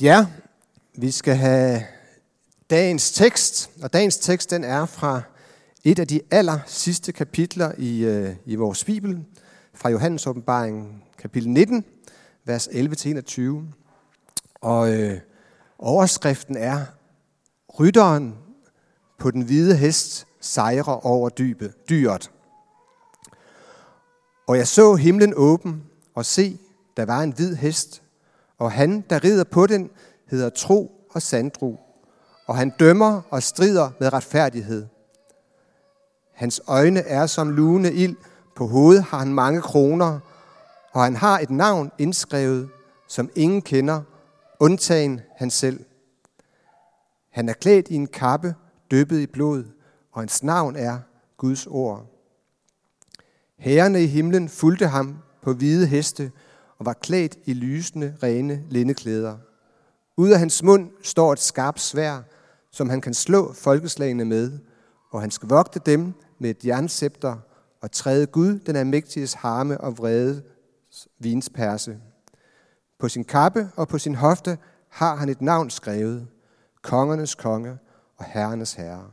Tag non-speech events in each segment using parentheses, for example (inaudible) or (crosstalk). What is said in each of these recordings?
Ja, vi skal have dagens tekst, og dagens tekst den er fra et af de aller sidste kapitler i, øh, i vores Bibel, fra Johannes åbenbaring, kapitel 19, vers 11-21. Og øh, overskriften er, Rytteren på den hvide hest sejrer over dybe, dyret. Og jeg så himlen åben, og se, der var en hvid hest, og han, der rider på den, hedder Tro og sandru, og han dømmer og strider med retfærdighed. Hans øjne er som lugende ild, på hovedet har han mange kroner, og han har et navn indskrevet, som ingen kender, undtagen han selv. Han er klædt i en kappe, døbet i blod, og hans navn er Guds ord. Herrerne i himlen fulgte ham på hvide heste og var klædt i lysende, rene lindeklæder. Ud af hans mund står et skarpt svær, som han kan slå folkeslagene med, og han skal vogte dem med et jernscepter og træde Gud, den almægtiges harme og vrede vinsperse. På sin kappe og på sin hofte har han et navn skrevet, kongernes konge og herrenes herre.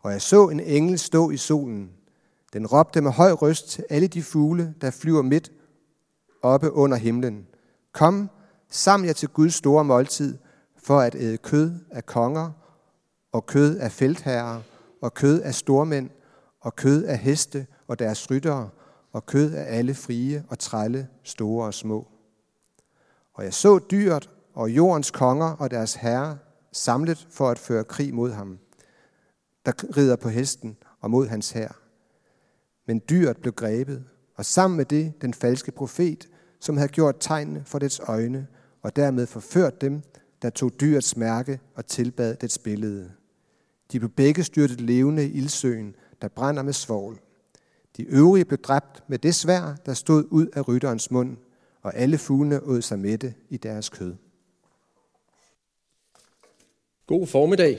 Og jeg så en engel stå i solen. Den råbte med høj røst til alle de fugle, der flyver midt oppe under himlen. Kom, sam jer til Guds store måltid, for at æde kød af konger, og kød af feltherrer, og kød af stormænd, og kød af heste og deres ryttere, og kød af alle frie og trælle, store og små. Og jeg så dyret og jordens konger og deres herrer samlet for at føre krig mod ham, der rider på hesten og mod hans hær. Men dyret blev grebet, og sammen med det den falske profet, som havde gjort tegnene for dets øjne, og dermed forført dem, der tog dyrets mærke og tilbad dets billede. De blev begge styrtet levende i ildsøen, der brænder med svovl. De øvrige blev dræbt med det svær, der stod ud af rytterens mund, og alle fuglene åd sig mætte i deres kød. God formiddag.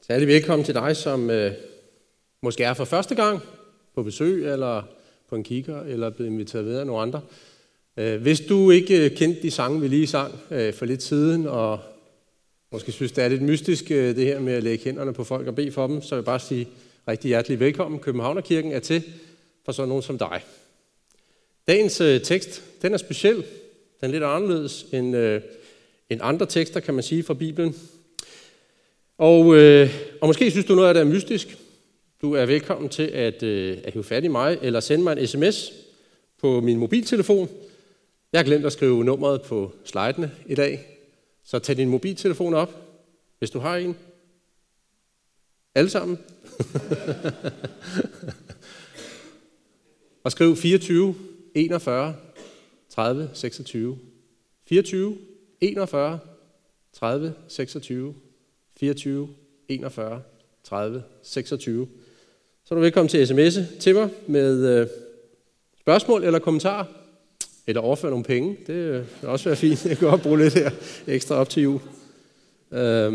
Særlig velkommen til dig, som øh, måske er for første gang på besøg, eller på en kigger, eller blevet inviteret ved af nogle andre. Øh, hvis du ikke kendte de sange, vi lige sang øh, for lidt siden, og måske synes, det er lidt mystisk, øh, det her med at lægge hænderne på folk og bede for dem, så vil jeg bare sige rigtig hjertelig velkommen. Københavnerkirken er til for sådan nogen som dig. Dagens tekst, den er speciel. Den er lidt anderledes end, end andre tekster, kan man sige, fra Bibelen. Og, og måske synes du noget af det er mystisk. Du er velkommen til at, øh, at hive fat i mig, eller sende mig en sms på min mobiltelefon. Jeg har glemt at skrive nummeret på slidene i dag, så tag din mobiltelefon op, hvis du har en. Alle sammen. (laughs) og skriv 24 41 30 26. 24 41 30 26. 24 41 30 26. Så er du velkommen til sms'e til mig med øh, spørgsmål eller kommentarer. Eller overføre nogle penge. Det øh, vil også være fint. Jeg kan godt bruge lidt her ekstra op til jul. Øh.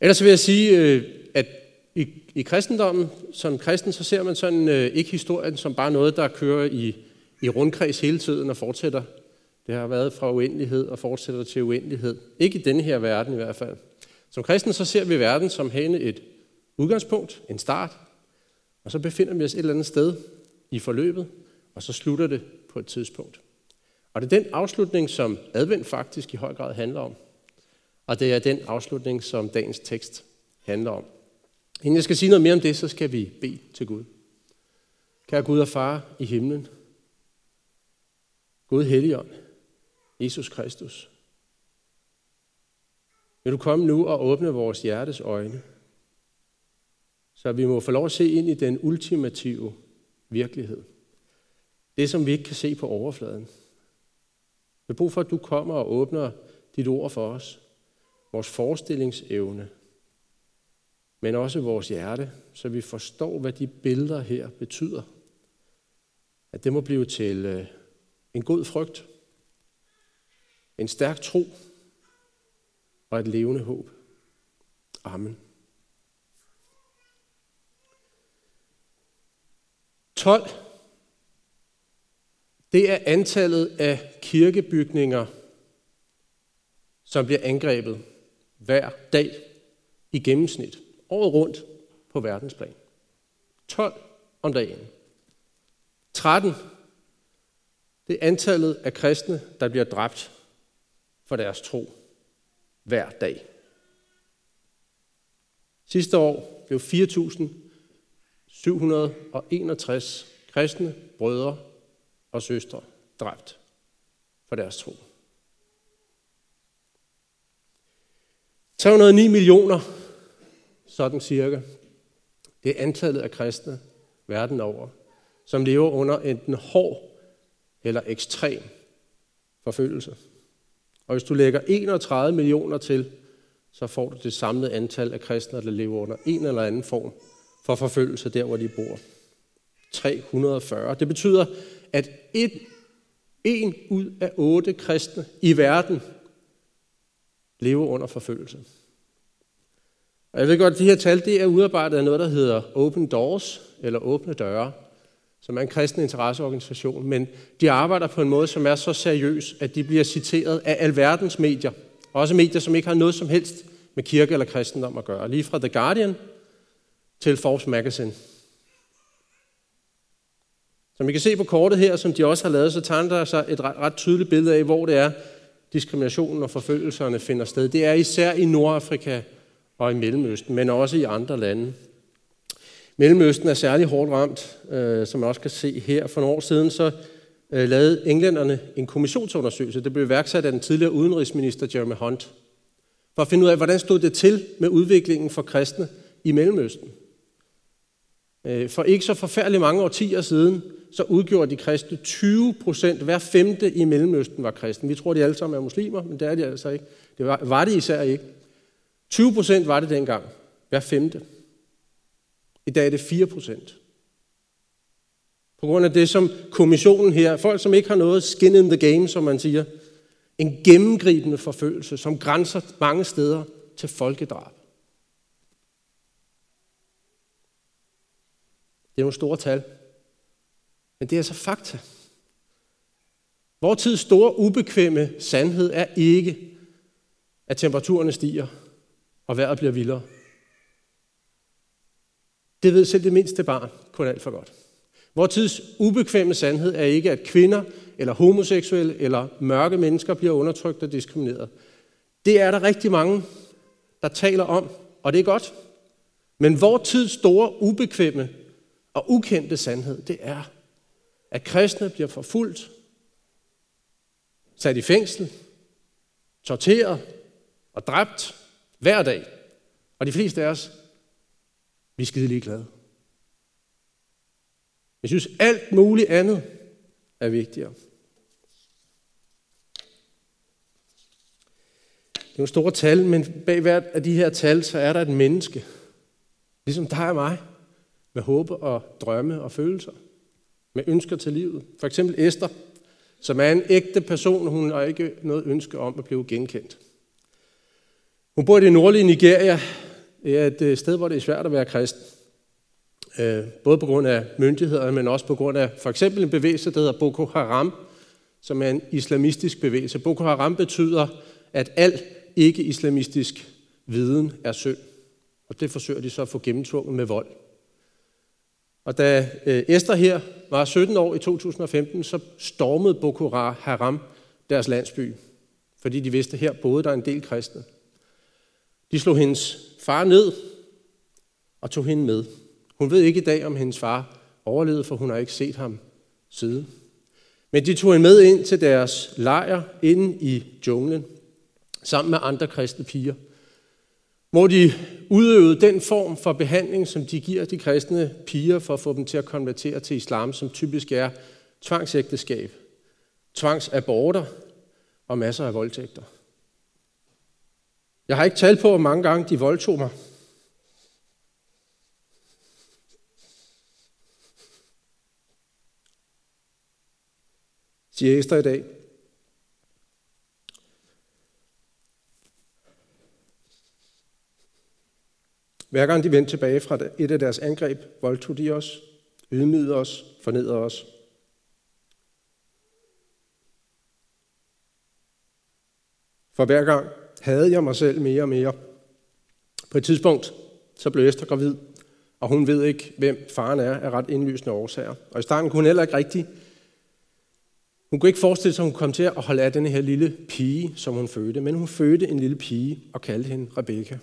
Ellers vil jeg sige, øh, at i, i kristendommen, som kristen, så ser man sådan øh, ikke historien som bare noget, der kører i, i rundkreds hele tiden og fortsætter. Det har været fra uendelighed og fortsætter til uendelighed. Ikke i denne her verden i hvert fald. Som kristen så ser vi verden som hende et udgangspunkt, en start, og så befinder vi os et eller andet sted i forløbet, og så slutter det på et tidspunkt. Og det er den afslutning, som advent faktisk i høj grad handler om. Og det er den afslutning, som dagens tekst handler om. Inden jeg skal sige noget mere om det, så skal vi bede til Gud. Kære Gud og Far i himlen, Gud Helligånd, Jesus Kristus, vil du komme nu og åbne vores hjertes øjne, så vi må få lov at se ind i den ultimative virkelighed. Det, som vi ikke kan se på overfladen. Vi har brug for, at du kommer og åbner dit ord for os. Vores forestillingsevne. Men også vores hjerte, så vi forstår, hvad de billeder her betyder. At det må blive til øh, en god frygt. En stærk tro og et levende håb. Amen. 12. det er antallet af kirkebygninger, som bliver angrebet hver dag i gennemsnit, året rundt på verdensplan. 12 om dagen. 13. Det er antallet af kristne, der bliver dræbt for deres tro hver dag. Sidste år blev 761 kristne brødre og søstre dræbt for deres tro. 309 millioner, sådan cirka, det er antallet af kristne verden over, som lever under enten hård eller ekstrem forfølgelse. Og hvis du lægger 31 millioner til, så får du det samlede antal af kristne, der lever under en eller anden form for forfølgelse der, hvor de bor. 340. Det betyder, at et, en ud af otte kristne i verden lever under forfølgelse. Og jeg ved godt, at de her tal det er udarbejdet af noget, der hedder Open Doors, eller Åbne Døre, som er en kristen interesseorganisation, men de arbejder på en måde, som er så seriøs, at de bliver citeret af alverdens medier. Også medier, som ikke har noget som helst med kirke eller kristendom at gøre. Lige fra The Guardian til Forbes Magazine. Som I kan se på kortet her, som de også har lavet, så tegner der sig et ret, ret tydeligt billede af, hvor det er, diskriminationen og forfølgelserne finder sted. Det er især i Nordafrika og i Mellemøsten, men også i andre lande. Mellemøsten er særlig hårdt ramt, øh, som man også kan se her. For nogle år siden så øh, lavede englænderne en kommissionsundersøgelse. Det blev værksat af den tidligere udenrigsminister Jeremy Hunt. For at finde ud af, hvordan stod det til med udviklingen for kristne i Mellemøsten. Øh, for ikke så forfærdeligt mange årtier siden, så udgjorde de kristne 20 procent. Hver femte i Mellemøsten var kristen. Vi tror, de alle sammen er muslimer, men det er de altså ikke. Det var, var det især ikke. 20 procent var det dengang. Hver femte. I dag er det 4 procent. På grund af det, som kommissionen her, folk som ikke har noget skin in the game, som man siger, en gennemgribende forfølgelse, som grænser mange steder til folkedrab. Det er nogle store tal. Men det er altså fakta. Vores tids store ubekvemme sandhed er ikke, at temperaturerne stiger, og vejret bliver vildere. Det ved selv det mindste barn kun alt for godt. Vores tids ubekvemme sandhed er ikke, at kvinder eller homoseksuelle eller mørke mennesker bliver undertrykt og diskrimineret. Det er der rigtig mange, der taler om, og det er godt. Men vores tids store ubekvemme og ukendte sandhed, det er, at kristne bliver forfulgt, sat i fængsel, torteret og dræbt hver dag. Og de fleste af os, vi er skide ligeglade. Jeg synes, alt muligt andet er vigtigere. Det er nogle store tal, men bag hvert af de her tal, så er der et menneske. Ligesom dig og mig. Med håb og drømme og følelser. Med ønsker til livet. For eksempel Esther, som er en ægte person. Hun har ikke noget ønske om at blive genkendt. Hun bor i det nordlige Nigeria. Et øh, sted, hvor det er svært at være kristen. Øh, både på grund af myndighederne, men også på grund af for eksempel en bevægelse, der hedder Boko Haram, som er en islamistisk bevægelse. Boko Haram betyder, at al ikke-islamistisk viden er synd. Og det forsøger de så at få gennemtvunget med vold. Og da øh, Esther her var 17 år i 2015, så stormede Boko Haram deres landsby, fordi de vidste, at her boede der en del kristne. De slog hendes far ned og tog hende med. Hun ved ikke i dag, om hendes far overlevede, for hun har ikke set ham siden. Men de tog hende med ind til deres lejr inde i junglen, sammen med andre kristne piger, hvor de udøvede den form for behandling, som de giver de kristne piger for at få dem til at konvertere til islam, som typisk er tvangsægteskab, tvangsaborter og masser af voldtægter. Jeg har ikke talt på, hvor mange gange de voldtog mig. Siger Esther i dag. Hver gang de vendte tilbage fra et af deres angreb, voldtog de os, ydmygede os, fornedrede os. For hver gang havde jeg mig selv mere og mere. På et tidspunkt, så blev Esther gravid, og hun ved ikke, hvem faren er, af ret indlysende årsager. Og i starten kunne hun heller ikke rigtig. Hun kunne ikke forestille sig, at hun kom til at holde af den her lille pige, som hun fødte. Men hun fødte en lille pige og kaldte hende Rebekka.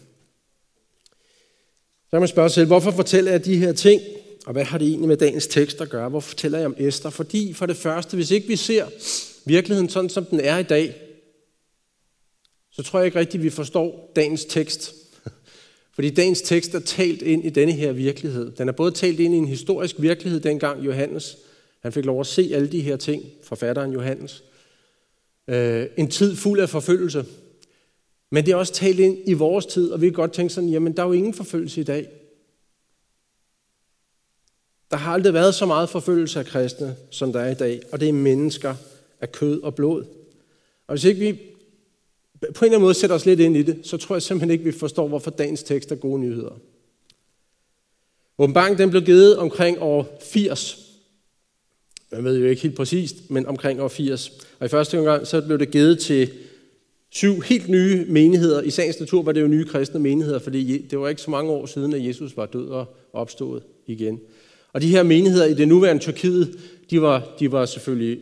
Så kan man spørge sig selv, hvorfor fortæller jeg de her ting? Og hvad har det egentlig med dagens tekst at gøre? Hvorfor fortæller jeg om Esther? Fordi for det første, hvis ikke vi ser virkeligheden sådan, som den er i dag, så tror jeg ikke rigtigt, vi forstår dagens tekst. (laughs) Fordi dagens tekst er talt ind i denne her virkelighed. Den er både talt ind i en historisk virkelighed, dengang Johannes han fik lov at se alle de her ting, forfatteren Johannes. Øh, en tid fuld af forfølgelse. Men det er også talt ind i vores tid, og vi kan godt tænke sådan, jamen der er jo ingen forfølgelse i dag. Der har aldrig været så meget forfølgelse af kristne, som der er i dag, og det er mennesker af kød og blod. Og hvis ikke vi på en eller anden måde sætter os lidt ind i det, så tror jeg simpelthen ikke, vi forstår, hvorfor dagens tekst er gode nyheder. Åbenbaringen den blev givet omkring år 80 man ved jo ikke helt præcist, men omkring år 80. Og i første gang så blev det givet til syv helt nye menigheder. I sagens natur var det jo nye kristne menigheder, fordi det var ikke så mange år siden, at Jesus var død og opstået igen. Og de her menigheder i det nuværende Tyrkiet, de var, de var selvfølgelig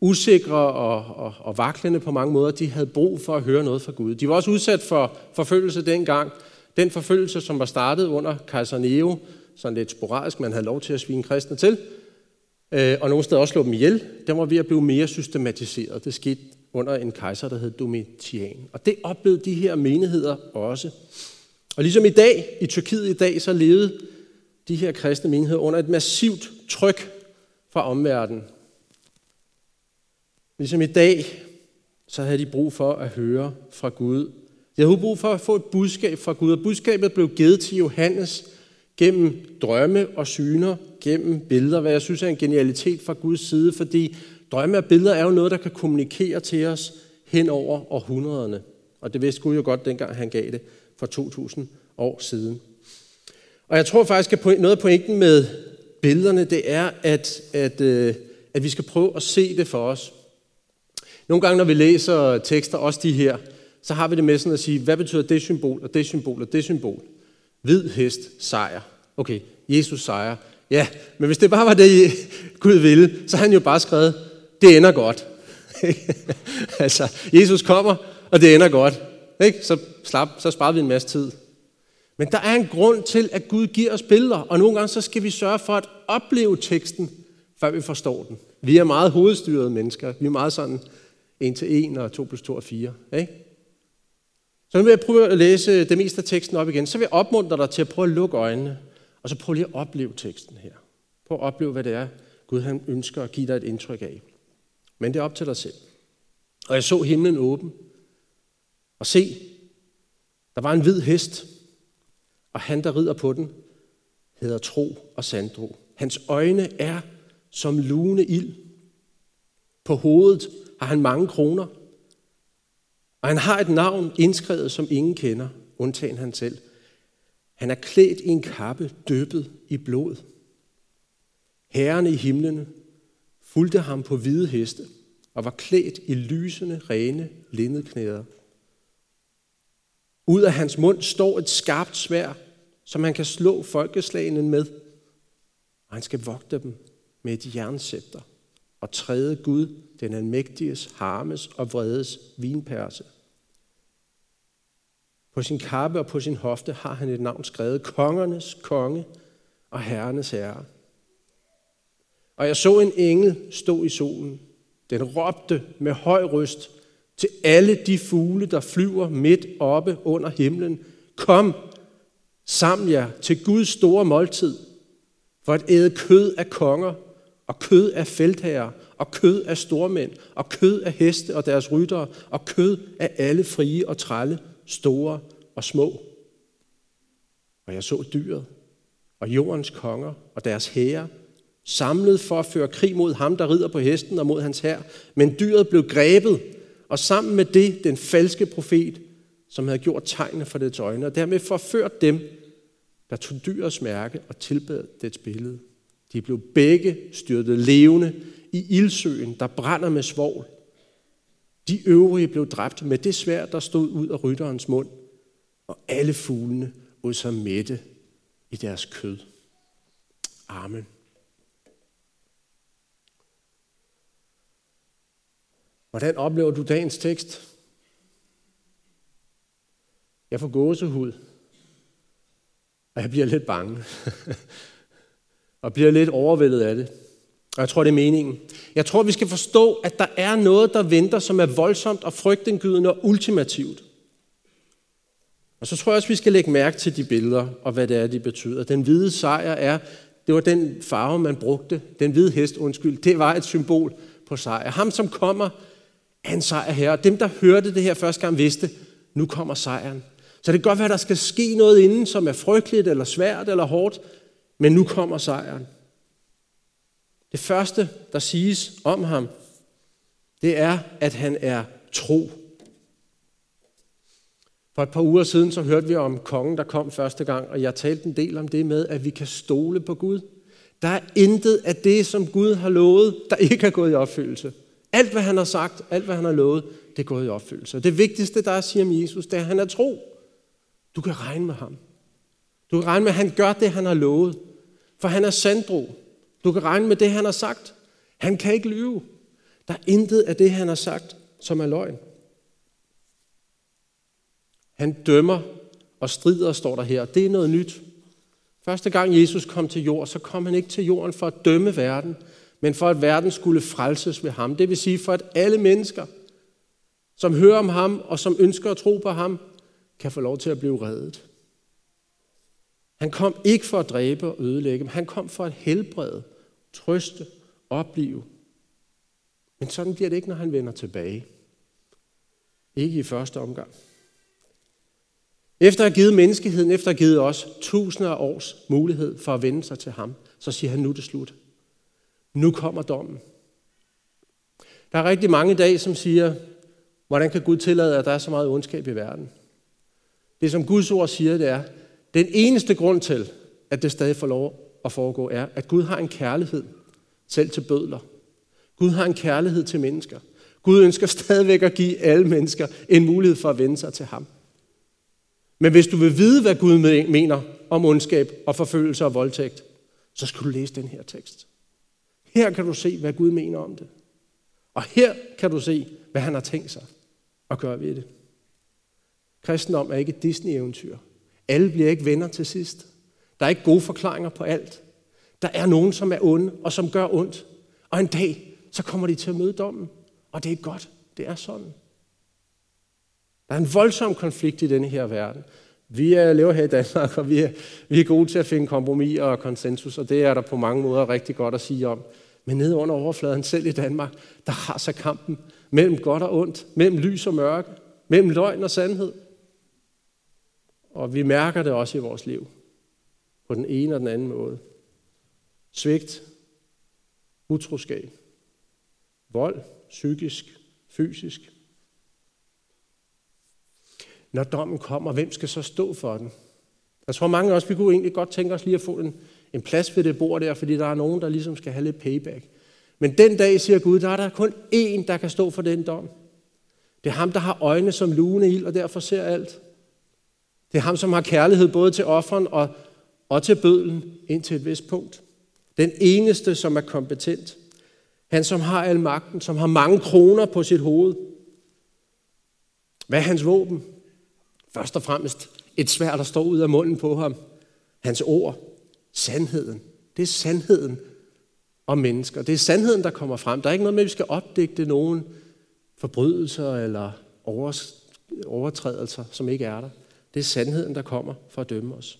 usikre og, og, og vaklende på mange måder. De havde brug for at høre noget fra Gud. De var også udsat for forfølgelse dengang. Den forfølgelse, som var startet under kejser Neo, sådan lidt sporadisk, man havde lov til at svine kristne til, øh, og nogle steder også slå dem ihjel, den var ved at blive mere systematiseret. Det skete under en kejser, der hed Domitian. Og det oplevede de her menigheder også. Og ligesom i dag, i Tyrkiet i dag, så levede de her kristne menigheder under et massivt tryk fra omverdenen. Ligesom i dag, så havde de brug for at høre fra Gud. De havde brug for at få et budskab fra Gud, og budskabet blev givet til Johannes gennem drømme og syner, gennem billeder, hvad jeg synes er en genialitet fra Guds side, fordi drømme og billeder er jo noget, der kan kommunikere til os hen over århundrederne. Og det vidste Gud jo godt, dengang han gav det for 2000 år siden. Og jeg tror faktisk, at noget af pointen med billederne, det er, at, at, øh, at vi skal prøve at se det for os. Nogle gange, når vi læser tekster, også de her, så har vi det med sådan at sige, hvad betyder det symbol, og det symbol, og det symbol? Hvid hest, sejr. Okay, Jesus sejrer. Ja, men hvis det bare var det, Gud ville, så har han jo bare skrevet, det ender godt. (laughs) altså, Jesus kommer, og det ender godt. Ikke? Så, slap, så sparer vi en masse tid. Men der er en grund til, at Gud giver os billeder, og nogle gange så skal vi sørge for at opleve teksten, før vi forstår den. Vi er meget hovedstyrede mennesker. Vi er meget sådan en til en, og to plus to er 4. Ikke? Så nu vil jeg prøve at læse det meste af teksten op igen. Så vil jeg opmuntre dig til at prøve at lukke øjnene, og så prøve lige at opleve teksten her. Prøv at opleve, hvad det er, Gud han ønsker at give dig et indtryk af. Men det er op til dig selv. Og jeg så himlen åben, og se, der var en hvid hest, og han, der rider på den, hedder Tro og Sandro. Hans øjne er som lune ild. På hovedet har han mange kroner, og han har et navn indskrevet, som ingen kender, undtagen han selv. Han er klædt i en kappe, døbet i blod. Herren i himlene fulgte ham på hvide heste og var klædt i lysende, rene linnedknæder. Ud af hans mund står et skarpt svær, som han kan slå folkeslagene med, og han skal vogte dem med et jernscepter og træde Gud, den almægtiges, harmes og vredes vinperse. På sin kappe og på sin hofte har han et navn skrevet, kongernes konge og herrenes herre. Og jeg så en engel stå i solen. Den råbte med høj røst til alle de fugle, der flyver midt oppe under himlen. Kom, saml jer til Guds store måltid, for at æde kød af konger, og kød af feltherrer, og kød af stormænd, og kød af heste og deres ryttere, og kød af alle frie og trælle, store og små. Og jeg så dyret, og jordens konger og deres hære, samlet for at føre krig mod ham, der rider på hesten og mod hans hær. Men dyret blev grebet, og sammen med det den falske profet, som havde gjort tegnene for dets øjne, og dermed forført dem, der tog dyrets mærke og tilbad dets billede. De blev begge styrtet levende i ildsøen, der brænder med svovl. De øvrige blev dræbt med det svær, der stod ud af rytterens mund, og alle fuglene ud sig mætte i deres kød. Amen. Hvordan oplever du dagens tekst? Jeg får gåsehud, og jeg bliver lidt bange, (laughs) og bliver lidt overvældet af det. Og jeg tror, det er meningen. Jeg tror, vi skal forstå, at der er noget, der venter, som er voldsomt og frygtindgydende og ultimativt. Og så tror jeg også, vi skal lægge mærke til de billeder, og hvad det er, de betyder. Den hvide sejr er, det var den farve, man brugte. Den hvide hest, undskyld, det var et symbol på sejr. Ham, som kommer, er en sejr her. Og dem, der hørte det her første gang, vidste, nu kommer sejren. Så det kan godt være, at der skal ske noget inden, som er frygteligt, eller svært, eller hårdt, men nu kommer sejren. Det første, der siges om ham, det er, at han er tro. For et par uger siden så hørte vi om kongen, der kom første gang, og jeg talte en del om det med, at vi kan stole på Gud. Der er intet af det, som Gud har lovet, der ikke er gået i opfyldelse. Alt, hvad han har sagt, alt, hvad han har lovet, det er gået i opfyldelse. Det vigtigste, der er at sige om Jesus, det er, at han er tro. Du kan regne med ham. Du kan regne med, at han gør det, han har lovet. For han er sandro. Du kan regne med det, han har sagt. Han kan ikke lyve. Der er intet af det, han har sagt, som er løgn. Han dømmer og strider, står der her. Det er noget nyt. Første gang Jesus kom til jord, så kom han ikke til jorden for at dømme verden, men for at verden skulle frelses ved ham. Det vil sige for at alle mennesker, som hører om ham og som ønsker at tro på ham, kan få lov til at blive reddet. Han kom ikke for at dræbe og ødelægge, men han kom for at helbrede, trøste, opleve. Men sådan bliver det ikke, når han vender tilbage. Ikke i første omgang. Efter at have givet menneskeheden, efter at have givet os tusinder af års mulighed for at vende sig til ham, så siger han, nu er det slut. Nu kommer dommen. Der er rigtig mange i dag, som siger, hvordan kan Gud tillade, at der er så meget ondskab i verden? Det, som Guds ord siger, det er, den eneste grund til, at det stadig får lov at foregå, er, at Gud har en kærlighed selv til bødler. Gud har en kærlighed til mennesker. Gud ønsker stadigvæk at give alle mennesker en mulighed for at vende sig til ham. Men hvis du vil vide, hvad Gud mener om ondskab og forfølgelse og voldtægt, så skal du læse den her tekst. Her kan du se, hvad Gud mener om det. Og her kan du se, hvad han har tænkt sig at gøre ved det. Kristendom er ikke et Disney-eventyr. Alle bliver ikke venner til sidst. Der er ikke gode forklaringer på alt. Der er nogen, som er onde og som gør ondt. Og en dag, så kommer de til at møde dommen. Og det er godt. Det er sådan. Der er en voldsom konflikt i denne her verden. Vi er, lever her i Danmark, og vi er, vi er gode til at finde kompromis og konsensus, og det er der på mange måder rigtig godt at sige om. Men nede under overfladen, selv i Danmark, der har sig kampen mellem godt og ondt, mellem lys og mørke, mellem løgn og sandhed. Og vi mærker det også i vores liv, på den ene og den anden måde. Svigt, utroskab, vold, psykisk, fysisk, når dommen kommer, hvem skal så stå for den? Jeg tror mange af os, vi kunne egentlig godt tænke os lige at få en, en plads ved det bord der, fordi der er nogen, der ligesom skal have lidt payback. Men den dag, siger Gud, der er der kun én, der kan stå for den dom. Det er ham, der har øjne som lugende ild, og derfor ser alt. Det er ham, som har kærlighed både til offeren og, og til bødlen ind til et vist punkt. Den eneste, som er kompetent. Han, som har al magten, som har mange kroner på sit hoved. Hvad er hans våben? Først og fremmest et svær, der står ud af munden på ham. Hans ord. Sandheden. Det er sandheden om mennesker. Det er sandheden, der kommer frem. Der er ikke noget med, at vi skal opdægte nogen forbrydelser eller overtrædelser, som ikke er der. Det er sandheden, der kommer for at dømme os.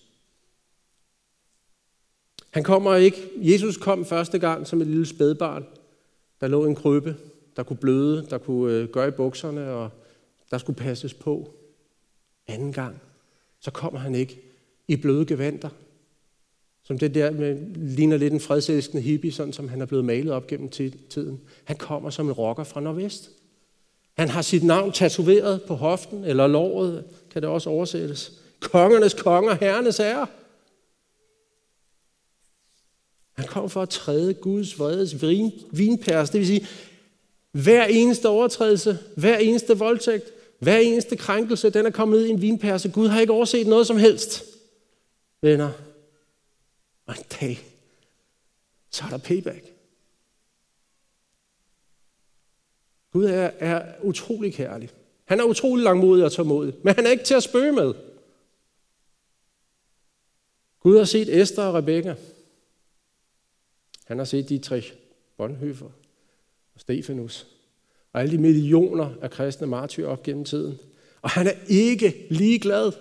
Han kommer ikke. Jesus kom første gang som et lille spædbarn. Der lå i en krybbe, der kunne bløde, der kunne øh, gøre i bukserne, og der skulle passes på. Anden gang, så kommer han ikke i bløde gevanter, som det der med, ligner lidt en fredselskende hippie, sådan som han er blevet malet op gennem tiden. Han kommer som en rocker fra Nordvest. Han har sit navn tatoveret på hoften, eller låret, kan det også oversættes. Kongernes konger, herrenes ære. Han kom for at træde Guds vredes vin, vinpærs. Det vil sige, Hver eneste overtrædelse, hver eneste voldtægt, hver eneste krænkelse, den er kommet ned i en vinperse. Gud har ikke overset noget som helst. Venner, og en dag, så er der payback. Gud er, er utrolig kærlig. Han er utrolig langmodig og tålmodig, men han er ikke til at spøge med. Gud har set Esther og Rebekka. Han har set de tre Bonhoeffer og Stefanus og alle de millioner af kristne martyrer op gennem tiden. Og han er ikke ligeglad.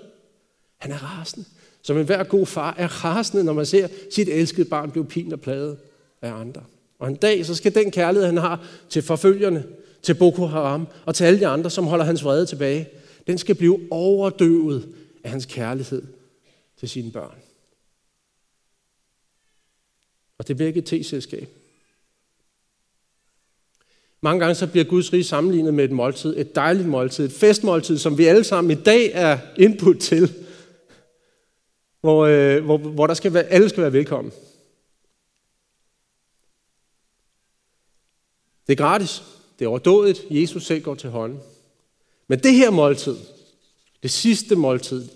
Han er rasende. Som enhver god far er rasende, når man ser sit elskede barn blive pint og plaget af andre. Og en dag, så skal den kærlighed, han har til forfølgerne, til Boko Haram og til alle de andre, som holder hans vrede tilbage, den skal blive overdøvet af hans kærlighed til sine børn. Og det bliver ikke et t-selskab. Mange gange så bliver Guds rige sammenlignet med et måltid, et dejligt måltid, et festmåltid, som vi alle sammen i dag er input til, hvor, øh, hvor, hvor der skal være, alle skal være velkommen. Det er gratis. Det er overdådigt. Jesus selv går til hånden. Men det her måltid, det sidste måltid,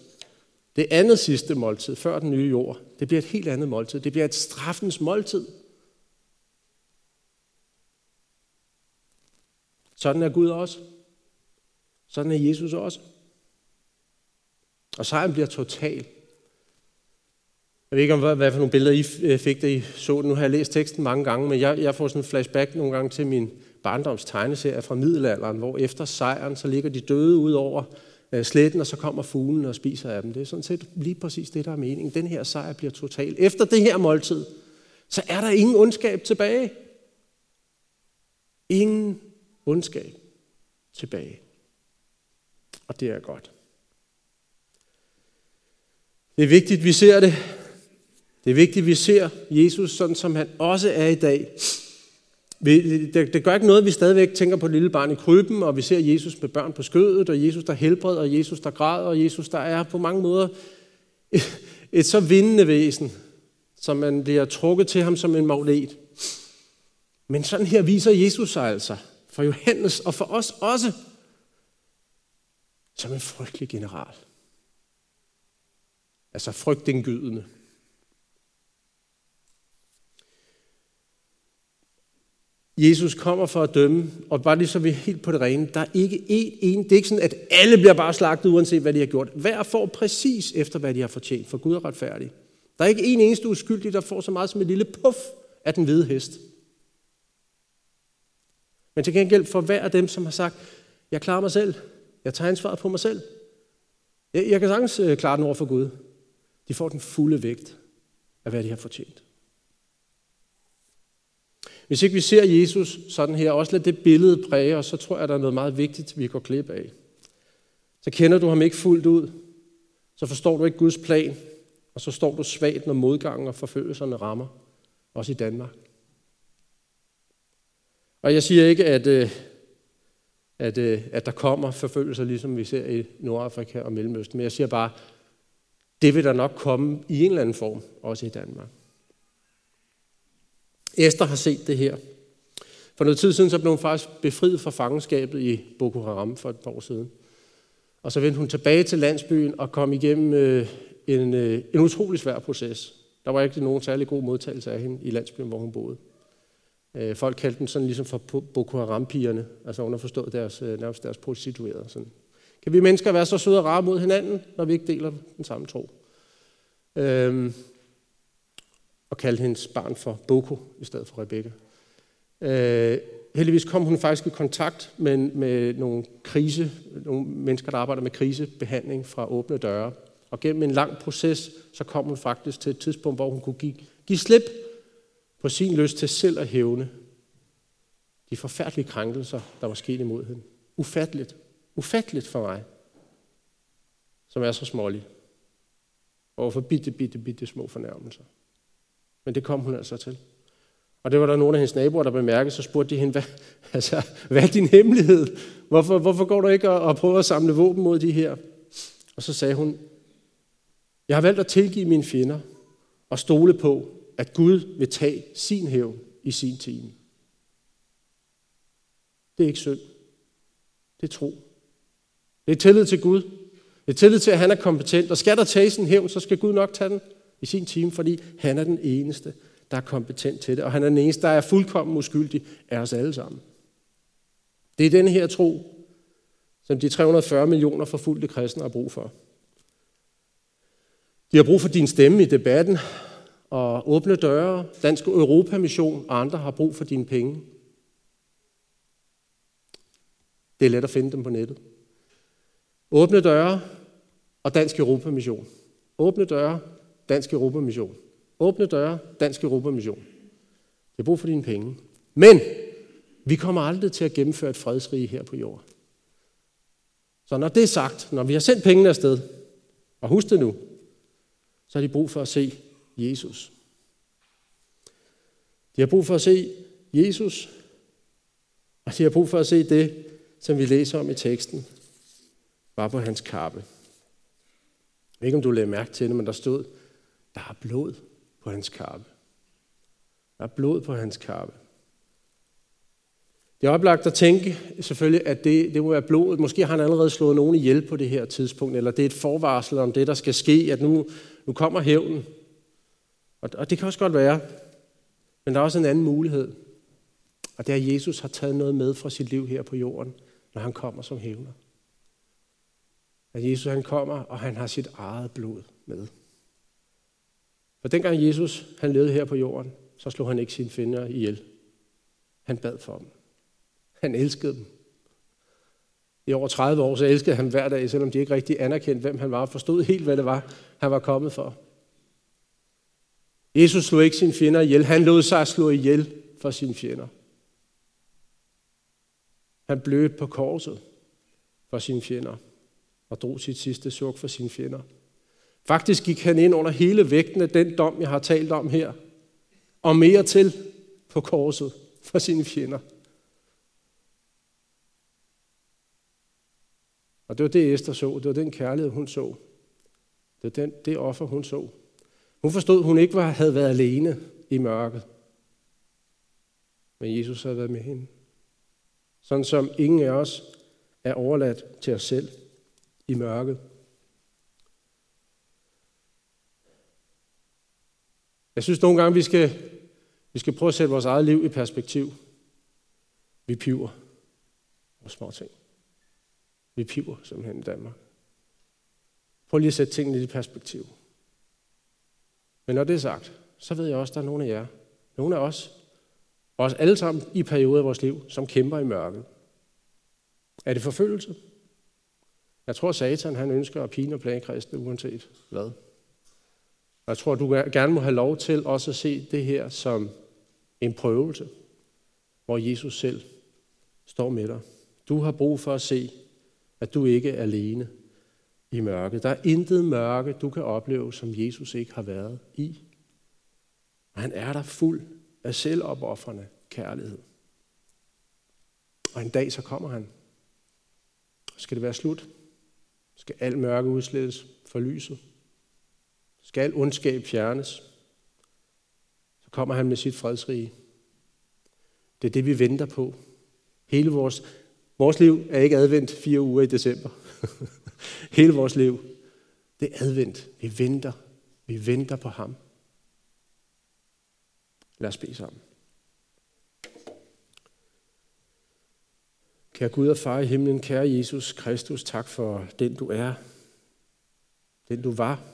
det andet sidste måltid, før den nye jord, det bliver et helt andet måltid. Det bliver et straffens måltid. Sådan er Gud også. Sådan er Jesus også. Og sejren bliver total. Jeg ved ikke, om hvad for nogle billeder I øh, fik, da I så den. Nu har jeg læst teksten mange gange, men jeg, jeg får sådan en flashback nogle gange til min barndoms tegneserie fra middelalderen, hvor efter sejren, så ligger de døde ud over øh, sletten, og så kommer fuglen og spiser af dem. Det er sådan set lige præcis det, der er meningen. Den her sejr bliver total. Efter det her måltid, så er der ingen ondskab tilbage. Ingen ondskab tilbage. Og det er godt. Det er vigtigt, vi ser det. Det er vigtigt, vi ser Jesus sådan, som han også er i dag. Det, det gør ikke noget, at vi stadigvæk tænker på et lille barn i krybben, og vi ser Jesus med børn på skødet, og Jesus, der helbreder, og Jesus, der græder, og Jesus, der er på mange måder et, (laughs) et så vindende væsen, som man bliver trukket til ham som en magnet. Men sådan her viser Jesus sig altså, for Johannes og for os også, som en frygtelig general. Altså frygtindgydende. Jesus kommer for at dømme, og bare lige så vi er helt på det rene, der er ikke én en, det er ikke sådan, at alle bliver bare slagtet, uanset hvad de har gjort. Hver får præcis efter, hvad de har fortjent, for Gud er retfærdig. Der er ikke en eneste uskyldig, der får så meget som et lille puff af den hvide hest. Men til gengæld for hver af dem, som har sagt, jeg klarer mig selv, jeg tager ansvaret på mig selv. Jeg, jeg kan sagtens øh, klare den over for Gud. De får den fulde vægt af, hvad de har fortjent. Hvis ikke vi ser Jesus sådan her, også lad det billede præge os, så tror jeg, der er noget meget vigtigt, vi går klip af. Så kender du ham ikke fuldt ud, så forstår du ikke Guds plan, og så står du svagt, når modgangen og forfølgelserne rammer, også i Danmark. Og jeg siger ikke, at, øh, at, øh, at der kommer forfølgelser, ligesom vi ser i Nordafrika og Mellemøsten, men jeg siger bare, det vil der nok komme i en eller anden form, også i Danmark. Esther har set det her. For noget tid siden så blev hun faktisk befriet fra fangenskabet i Boko Haram for et par år siden. Og så vendte hun tilbage til landsbyen og kom igennem øh, en, øh, en utrolig svær proces. Der var ikke nogen særlig god modtagelse af hende i landsbyen, hvor hun boede. Øh, folk kaldte dem sådan ligesom for Boko Haram-pigerne, altså underforstået deres, øh, nærmest deres prostituerede. Sådan. Kan vi mennesker være så søde og rare mod hinanden, når vi ikke deler den samme tro? Øhm, og kalde hendes barn for Boko i stedet for Rebecca. Øh, heldigvis kom hun faktisk i kontakt med, med nogle krise, nogle mennesker, der arbejder med krisebehandling fra åbne døre. Og gennem en lang proces, så kom hun faktisk til et tidspunkt, hvor hun kunne give, give slip på sin lyst til selv at hævne de forfærdelige krænkelser, der var sket imod hende. Ufatteligt. Ufatteligt for mig, som er så smålig. Og for bitte, bitte, bitte små fornærmelser. Men det kom hun altså til. Og det var der nogle af hendes naboer, der bemærkede, så spurgte de hende, hvad, (laughs) altså, hvad er din hemmelighed? Hvorfor, hvorfor går du ikke og, og prøver at samle våben mod de her? Og så sagde hun, jeg har valgt at tilgive mine fjender og stole på, at Gud vil tage sin hævn i sin time. Det er ikke synd. Det er tro. Det er tillid til Gud. Det er tillid til, at han er kompetent. Og skal der tages en hævn, så skal Gud nok tage den i sin time, fordi han er den eneste, der er kompetent til det. Og han er den eneste, der er fuldkommen uskyldig af os alle sammen. Det er den her tro, som de 340 millioner forfulgte kristne har brug for. De har brug for din stemme i debatten og åbne døre. Dansk Europamission og andre har brug for dine penge. Det er let at finde dem på nettet. Åbne døre og Dansk Europamission. Åbne døre, Dansk Europamission. Åbne døre, Dansk Europamission. Det har brug for dine penge. Men vi kommer aldrig til at gennemføre et fredsrige her på jorden. Så når det er sagt, når vi har sendt pengene afsted, og husk det nu, så har de brug for at se Jesus. De har brug for at se Jesus, og de har brug for at se det, som vi læser om i teksten, var på hans kappe. Jeg ved ikke, om du lagde mærke til det, men der stod, der er blod på hans kappe. Der er blod på hans kappe. Det er oplagt at tænke selvfølgelig, at det, det må være blodet. Måske har han allerede slået nogen ihjel på det her tidspunkt, eller det er et forvarsel om det, der skal ske, at nu, nu kommer hævnen. Og, og det kan også godt være. Men der er også en anden mulighed. Og det er, at Jesus har taget noget med fra sit liv her på jorden, når han kommer som hævner. At Jesus han kommer, og han har sit eget blod med. For dengang Jesus han levede her på jorden, så slog han ikke sine fingre ihjel. Han bad for dem. Han elskede dem. I over 30 år, så elskede han hver dag, selvom de ikke rigtig anerkendte, hvem han var, og forstod helt, hvad det var, han var kommet for. Jesus slog ikke sine fjender ihjel. Han lod sig slå ihjel for sine fjender. Han blødte på korset for sine fjender og drog sit sidste suk for sine fjender. Faktisk gik han ind under hele vægten af den dom, jeg har talt om her, og mere til på korset for sine fjender. Og det var det, Esther så. Det var den kærlighed, hun så. Det var den, det offer, hun så. Hun forstod, at hun ikke var, havde været alene i mørket. Men Jesus havde været med hende. Sådan som ingen af os er overladt til os selv i mørket. Jeg synes nogle gange, vi skal, vi skal prøve at sætte vores eget liv i perspektiv. Vi piver og små ting. Vi piver simpelthen i Danmark. Prøv lige at sætte tingene i perspektiv. Men når det er sagt, så ved jeg også, at der er nogle af jer, nogle af os, os alle sammen i perioder af vores liv, som kæmper i mørket. Er det forfølgelse? Jeg tror, Satan han ønsker at pine og plage kristne, uanset hvad. Og jeg tror, du gerne må have lov til også at se det her som en prøvelse, hvor Jesus selv står med dig. Du har brug for at se, at du ikke er alene i mørket. Der er intet mørke, du kan opleve, som Jesus ikke har været i. Og han er der fuld af selvopoffrende kærlighed. Og en dag så kommer han. Skal det være slut? Skal al mørke udslettes for lyset? Skal al ondskab fjernes? Så kommer han med sit fredsrige. Det er det, vi venter på. Hele vores, vores liv er ikke advendt fire uger i december. (laughs) Hele vores liv, det er advendt. Vi venter. Vi venter på ham. Lad os bede sammen. Kære Gud og far i himlen, kære Jesus Kristus, tak for den du er, den du var,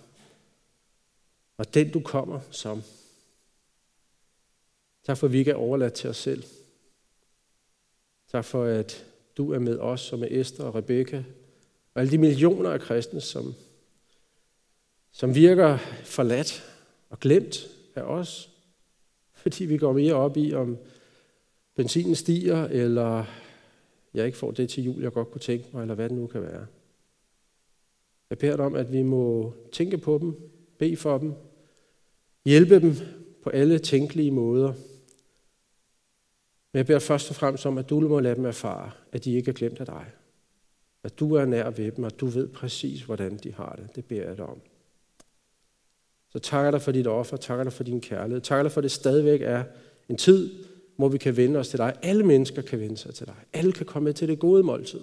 og den du kommer som. Tak for, at vi ikke er overladt til os selv. Tak for, at du er med os og med Esther og Rebekka og alle de millioner af kristne, som, som virker forladt og glemt af os, fordi vi går mere op i, om benzinen stiger, eller jeg ikke får det til jul, jeg godt kunne tænke mig, eller hvad det nu kan være. Jeg beder dig om, at vi må tænke på dem, bede for dem, hjælpe dem på alle tænkelige måder. Men jeg beder først og fremmest om, at du må lade dem erfare, at de ikke er glemt af dig. At du er nær ved dem, og du ved præcis, hvordan de har det. Det beder jeg dig om. Så takker dig for dit offer, takker dig for din kærlighed, takker dig for, at det stadigvæk er en tid, hvor vi kan vende os til dig. Alle mennesker kan vende sig til dig. Alle kan komme med til det gode måltid.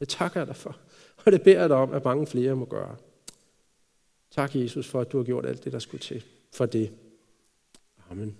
Det takker jeg dig for. Og det beder jeg dig om, at mange flere må gøre. Tak, Jesus, for at du har gjort alt det, der skulle til for det. Amen.